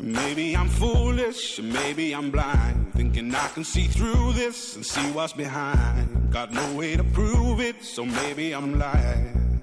Maybe I'm foolish, maybe I'm blind. Thinking I can see through this and see what's behind. Got no way to prove it, so maybe I'm lying.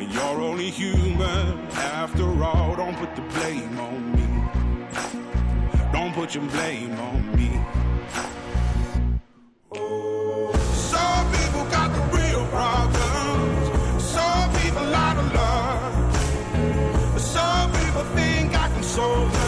and you're only human after all. Don't put the blame on me. Don't put your blame on me. Some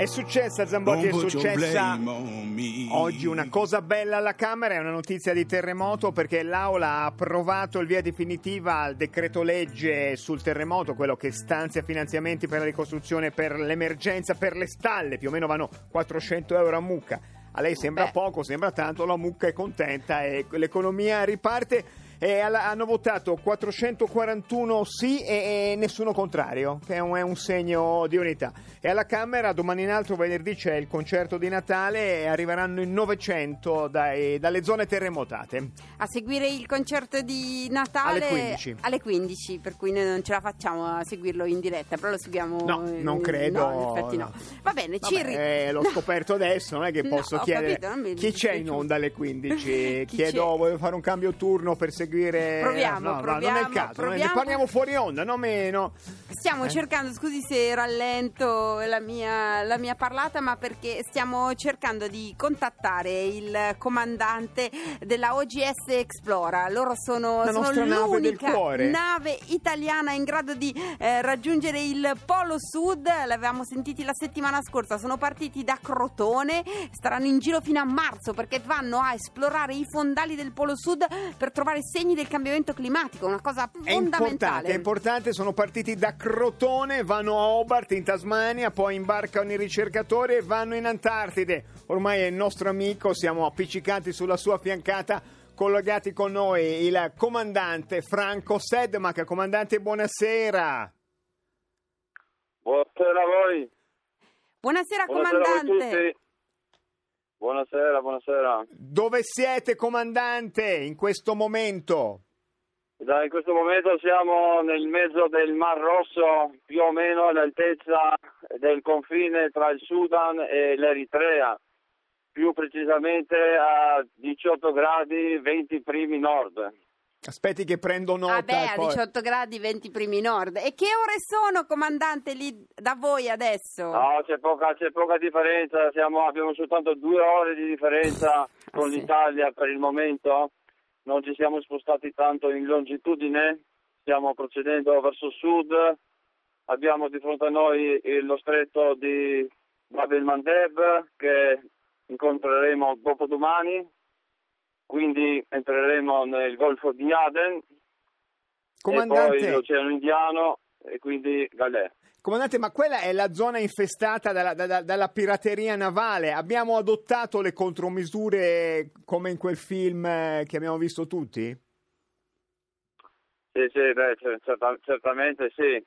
È successa, Zambotti, è successa oggi una cosa bella alla Camera, è una notizia di terremoto perché l'Aula ha approvato il via definitiva al decreto legge sul terremoto, quello che stanzia finanziamenti per la ricostruzione, per l'emergenza, per le stalle, più o meno vanno 400 euro a mucca. A lei sembra Beh. poco, sembra tanto, la mucca è contenta e l'economia riparte. E alla- hanno votato 441 sì e, e nessuno contrario, che è un, è un segno di unità. E alla Camera domani in altro venerdì c'è il concerto di Natale e arriveranno in 900 dai- dalle zone terremotate. A seguire il concerto di Natale Alle 15. alle 15, per cui noi non ce la facciamo a seguirlo in diretta, però lo seguiamo. No, non credo, No, in effetti no. no. Va bene, ci ri- eh, l'ho No. scoperto adesso, non è che No, posso ho chiedere capito, mi chi c'è in onda alle 15. Chi Chiedo, c'è? voglio fare un cambio turno per seguire. Proviamo, no, no, non è proviamo, il caso, è- ne proviamo. parliamo fuori onda, no meno. Stiamo Eh? cercando, scusi se rallento la mia, la mia parlata, ma perché stiamo cercando di contattare il comandante della OGS Explora. Loro sono, La sono nave l'unica cuore. nave italiana in grado di eh, raggiungere il Polo Sud. L'avevamo sentiti la settimana scorsa, sono partiti da Crotone, staranno in giro fino a marzo perché vanno a esplorare i fondali del Polo Sud per trovare segni del cambiamento climatico, una cosa È importante, fondamentale. è importante, sono partiti da Crotone, vanno a Hobart in Tasmania, poi imbarcano i ricercatori e vanno in Antartide. Ormai è il nostro amico, siamo appiccicati sulla sua fiancata, collegati con noi il comandante Franco Sedmac. Comandante, buonasera. Buonasera a voi. Buonasera, Buonasera a voi comandante. Buonasera, buonasera. Dove siete, comandante, in questo momento? Da, in questo momento siamo nel mezzo del Mar Rosso, più o meno all'altezza del confine tra il Sudan e l'Eritrea, più precisamente a 18 gradi 20 primi nord. Aspetti che prendo nota. Ah beh, e a poi- 18 gradi 20 primi nord. E che ore sono, comandante, lì da voi adesso? No, c'è poca, c'è poca differenza, siamo- abbiamo soltanto due ore di differenza con Ah, sì. l'Italia per il momento, non ci siamo spostati tanto in longitudine, stiamo procedendo verso sud, abbiamo di fronte a noi lo stretto di Bab el Mandeb che incontreremo dopodomani, quindi entreremo nel Golfo di Aden e poi Comandante, l'Oceano Indiano e quindi Galè. comandante, ma quella è la zona infestata dalla, da- da- dalla pirateria navale. Abbiamo adottato le contromisure come in quel film eh, che abbiamo visto tutti? Sì, sì, beh, cer- certa- certamente sì.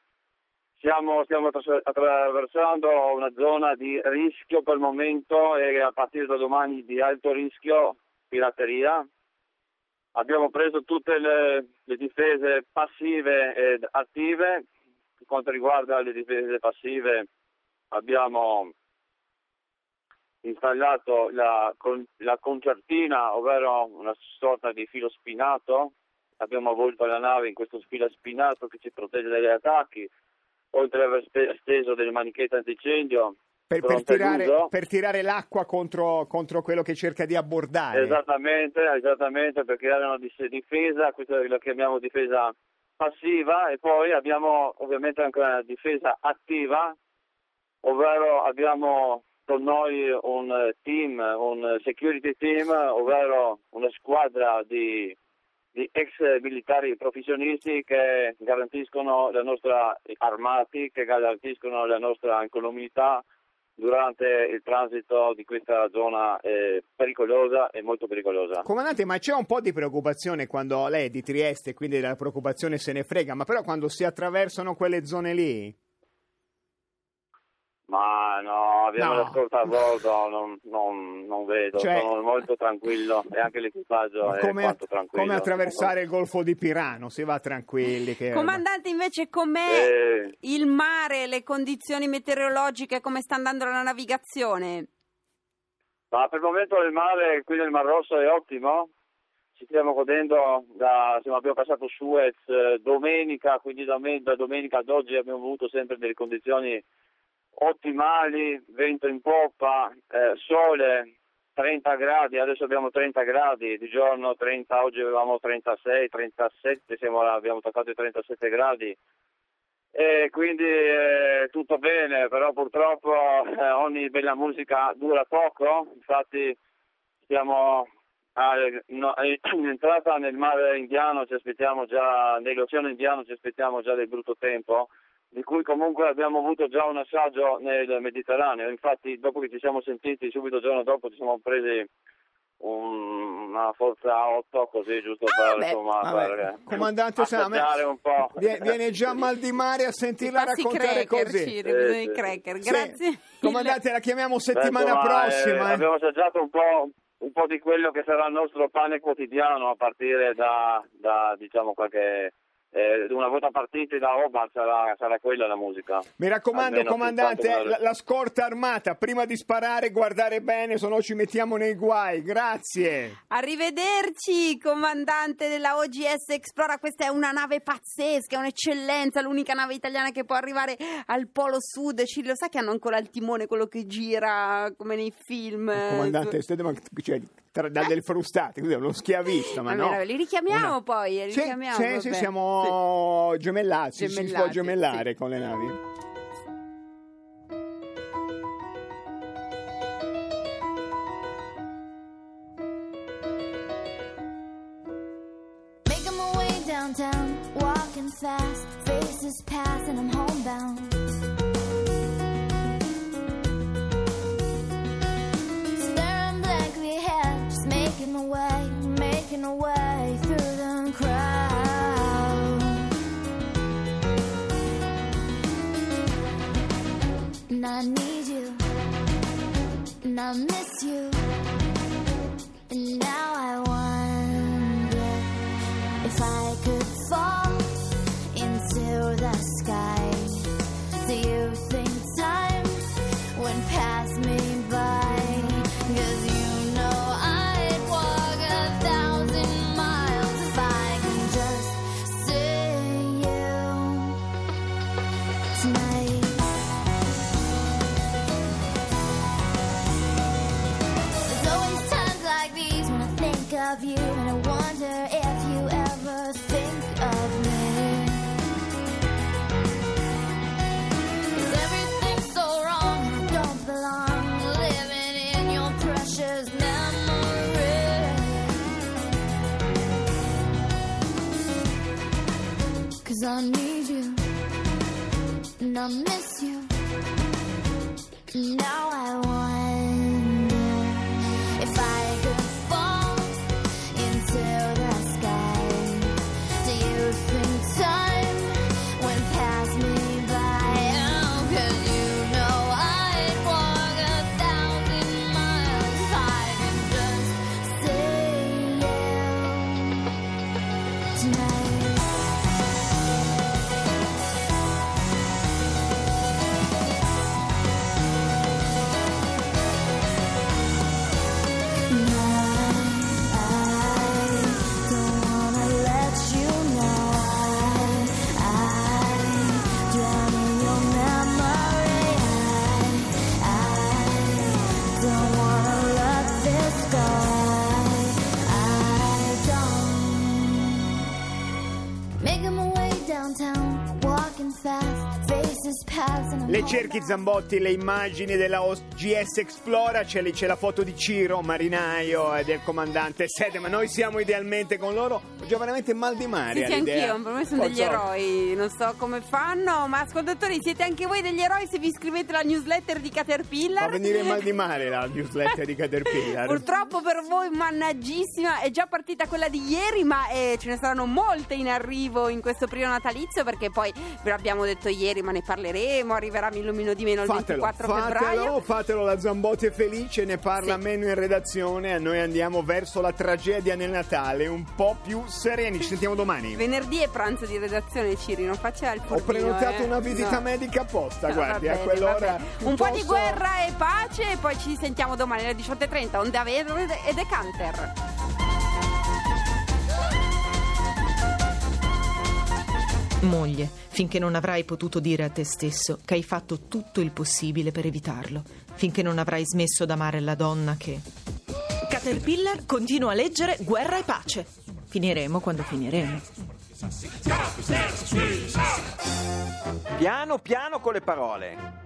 Siamo, stiamo attra- attraversando una zona di rischio per il momento e a partire da domani di alto rischio pirateria. Abbiamo preso tutte le, le difese passive ed attive. Per quanto riguarda le difese passive abbiamo installato la, la concertina, ovvero una sorta di filo spinato. Abbiamo avvolto la nave in questo filo spinato che ci protegge dagli attacchi, oltre ad aver steso delle manichette antincendio. Per, per tirare, per tirare l'acqua contro, contro quello che cerca di abbordare. Esattamente, esattamente, per creare una difesa, questa la chiamiamo difesa passiva e poi abbiamo ovviamente anche una difesa attiva, ovvero abbiamo con noi un team, un security team, ovvero una squadra di, di ex militari professionisti che garantiscono la nostra armati, che garantiscono la nostra incolumità durante il transito di questa zona eh, pericolosa e molto pericolosa. Comandante, ma c'è un po' di preoccupazione quando lei è di Trieste, quindi della preoccupazione se ne frega, ma però quando si attraversano quelle zone lì? Ma no, abbiamo No. la scorta a bordo, non, non- non vedo, Cioè- sono molto tranquillo e anche l'equipaggio Ma è come, quanto tranquillo. come attraversare il Golfo di Pirano? Si va tranquilli. Che... Comandante, invece, com'è Eh, il mare, le condizioni meteorologiche, come sta andando la navigazione? ma per il momento il mare qui nel Mar Rosso è ottimo, ci stiamo godendo, da, insomma, abbiamo passato Suez eh, domenica, quindi da, me- da domenica ad oggi abbiamo avuto sempre delle condizioni ottimali, vento in poppa, eh, sole 30 gradi, adesso abbiamo 30 gradi, di giorno 30, oggi avevamo 36, 37, siamo, abbiamo toccato i 37 gradi. E quindi eh, tutto bene, però purtroppo eh, ogni bella musica dura poco, infatti stiamo a- no, in entrata nel mare indiano, ci aspettiamo già, nell'oceano indiano ci aspettiamo già del brutto tempo, di cui comunque abbiamo avuto già un assaggio nel Mediterraneo, infatti dopo che ci siamo sentiti, subito il giorno dopo ci siamo presi un- una forza 8 così giusto per, beh. insomma, per eh, comandante Sam, assaggiare un po'. Viene, viene già mal di mare a sentirla raccontare cracker, così. Ciro, Eh, cracker. Sì. Grazie. Comandante, la chiamiamo settimana insomma, prossima. eh, eh. abbiamo assaggiato un po', un po' di quello che sarà il nostro pane quotidiano a partire da, da, diciamo qualche eh, una volta partiti da Hobart sarà, sarà quella la musica. Mi raccomando, Almeno comandante, la, la scorta armata, prima di sparare, guardare bene, se no ci mettiamo nei guai. Grazie. Arrivederci, comandante della OGS Explora. Questa è una nave pazzesca, è un'eccellenza, l'unica nave italiana che può arrivare al Polo Sud. Ci lo sa che hanno ancora il timone, quello che gira come nei film. Comandante, state- ma- cioè, tra, da del frustate, cos'è, uno schiavista, ma no. li richiamiamo Una- poi, li Sì, richiamiamo, sì, sì, bene. siamo gemellati, si- si può gemellare sì. con le navi. Making my way downtown, walking fast, faces pass, and I'm homebound. through the crowd. And I need you, and I miss you, and now. I need you, and I miss cerchi. Zambotti, le immagini della OGS Explora, c'è, lì- c'è la foto di Ciro, marinaio e del comandante Sede, ma noi siamo idealmente con loro. Ho già veramente mal di mare. Sì, sì, anch'io, per me sono degli Forza- eroi, non so come fanno, ma ascoltatori siete anche voi degli eroi se vi iscrivete alla newsletter di Caterpillar. Fa venire mal di mare la newsletter di Caterpillar. Purtroppo per voi, mannaggissima, è già partita quella di ieri, ma eh, ce ne saranno molte in arrivo in questo periodo natalizio perché poi ve l'abbiamo detto ieri, ma ne parleremo, arriverà illumino di meno il Fatelo, 24 fatelo, febbraio. fatelo, la Zambotti è felice, ne parla Sì. meno in redazione, noi andiamo verso la tragedia nel Natale, un po' più sereni, ci sentiamo domani. Venerdì è pranzo di redazione, Ciri, non faccia il Ho furbino, prenotato eh. una visita No. medica apposta, No, guardi, va a bene, quell'ora. va bene. Un po' di guerra e pace e poi ci sentiamo domani alle 18.30, Onda Verde e Decanter. Moglie, finché non avrai potuto dire a te stesso che hai fatto tutto il possibile per evitarlo, finché non avrai smesso d'amare la donna che... Caterpillar continua a leggere Guerra e pace. Finiremo quando finiremo. Piano piano con le parole.